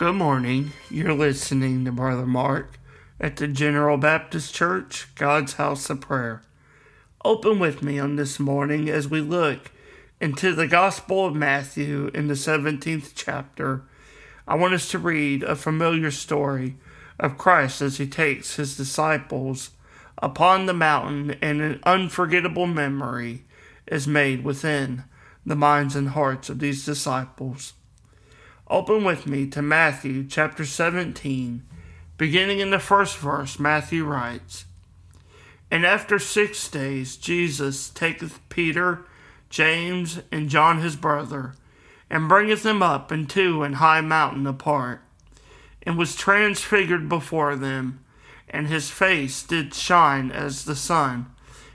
Good morning. You're listening to Brother Mark at the General Baptist Church, God's House of Prayer. Open with me on this morning as we look into the Gospel of Matthew in the 17th chapter. I want us to read a familiar story of Christ as he takes his disciples upon the mountain, and an unforgettable memory is made within the minds and hearts of these disciples. Open with me to Matthew chapter 17, beginning in the first verse. Matthew writes, And after six days Jesus taketh Peter, James, and John his brother, and bringeth them up into an high mountain apart, and was transfigured before them, and his face did shine as the sun,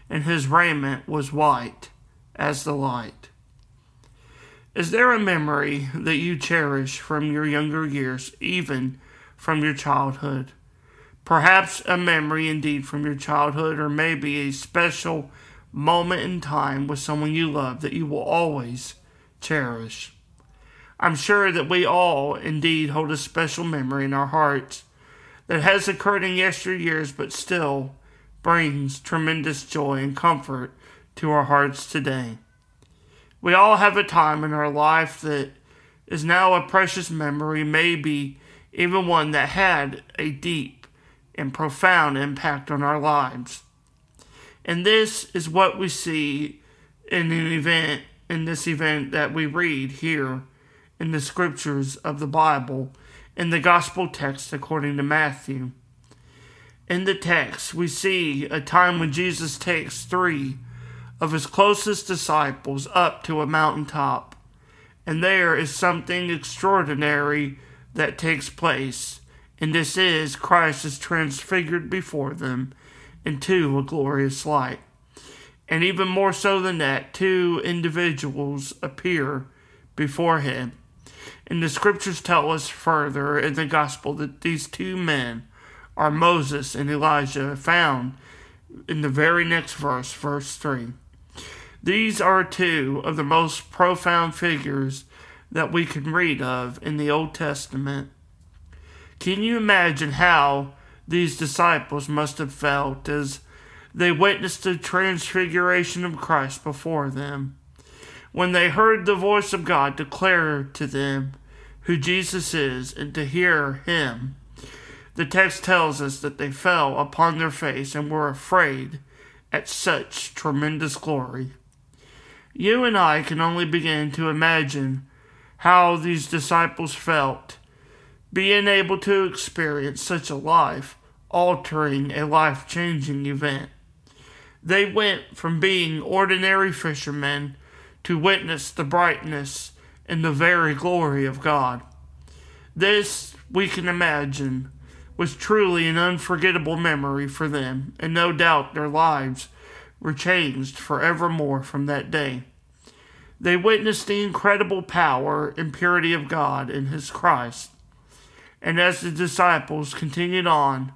and his raiment was white as the light. Is there a memory that you cherish from your younger years, even from your childhood? Perhaps a memory indeed from your childhood, or maybe a special moment in time with someone you love that you will always cherish. I'm sure that we all indeed hold a special memory in our hearts that has occurred in yesteryears but still brings tremendous joy and comfort to our hearts today. We all have a time in our life that is now a precious memory, maybe even one that had a deep and profound impact on our lives. And this is what we see in an event, in this event that we read here in the scriptures of the Bible, in the gospel text according to Matthew. In the text, we see a time when Jesus takes three of his closest disciples up to a mountaintop, and there is something extraordinary that takes place, and this is Christ is transfigured before them into a glorious light. And even more so than that, two individuals appear before him. And the scriptures tell us further in the gospel that these two men are Moses and Elijah, found in the very next verse, verse 3. These are two of the most profound figures that we can read of in the Old Testament. Can you imagine how these disciples must have felt as they witnessed the transfiguration of Christ before them? When they heard the voice of God declare to them who Jesus is and to hear him, the text tells us that they fell upon their face and were afraid at such tremendous glory. You and I can only begin to imagine how these disciples felt being able to experience such a life altering, a life changing event. They went from being ordinary fishermen to witness the brightness and the very glory of God. This, we can imagine, was truly an unforgettable memory for them, and no doubt their lives were changed forevermore from that day. They witnessed the incredible power and purity of God in His Christ. And as the disciples continued on,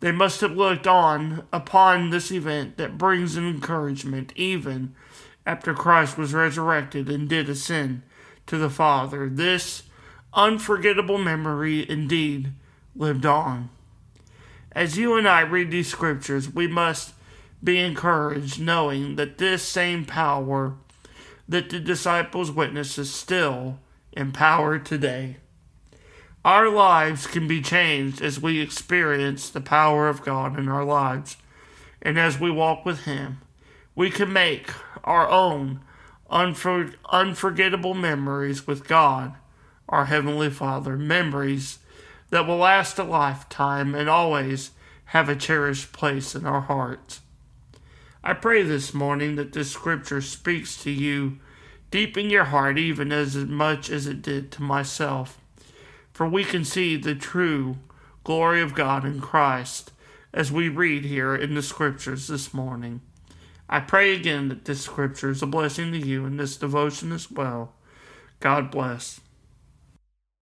they must have looked on upon this event that brings an encouragement even after Christ was resurrected and did ascend to the Father. This unforgettable memory indeed lived on. As you and I read these scriptures, we must be encouraged knowing that this same power that the disciples witness is still empowered today. Our lives can be changed as we experience the power of God in our lives and as we walk with Him. We can make our own unfor- unforgettable memories with God, our Heavenly Father, memories that will last a lifetime and always have a cherished place in our hearts. I pray this morning that this scripture speaks to you deep in your heart, even as much as it did to myself. For we can see the true glory of God in Christ as we read here in the scriptures this morning. I pray again that this scripture is a blessing to you in this devotion as well. God bless.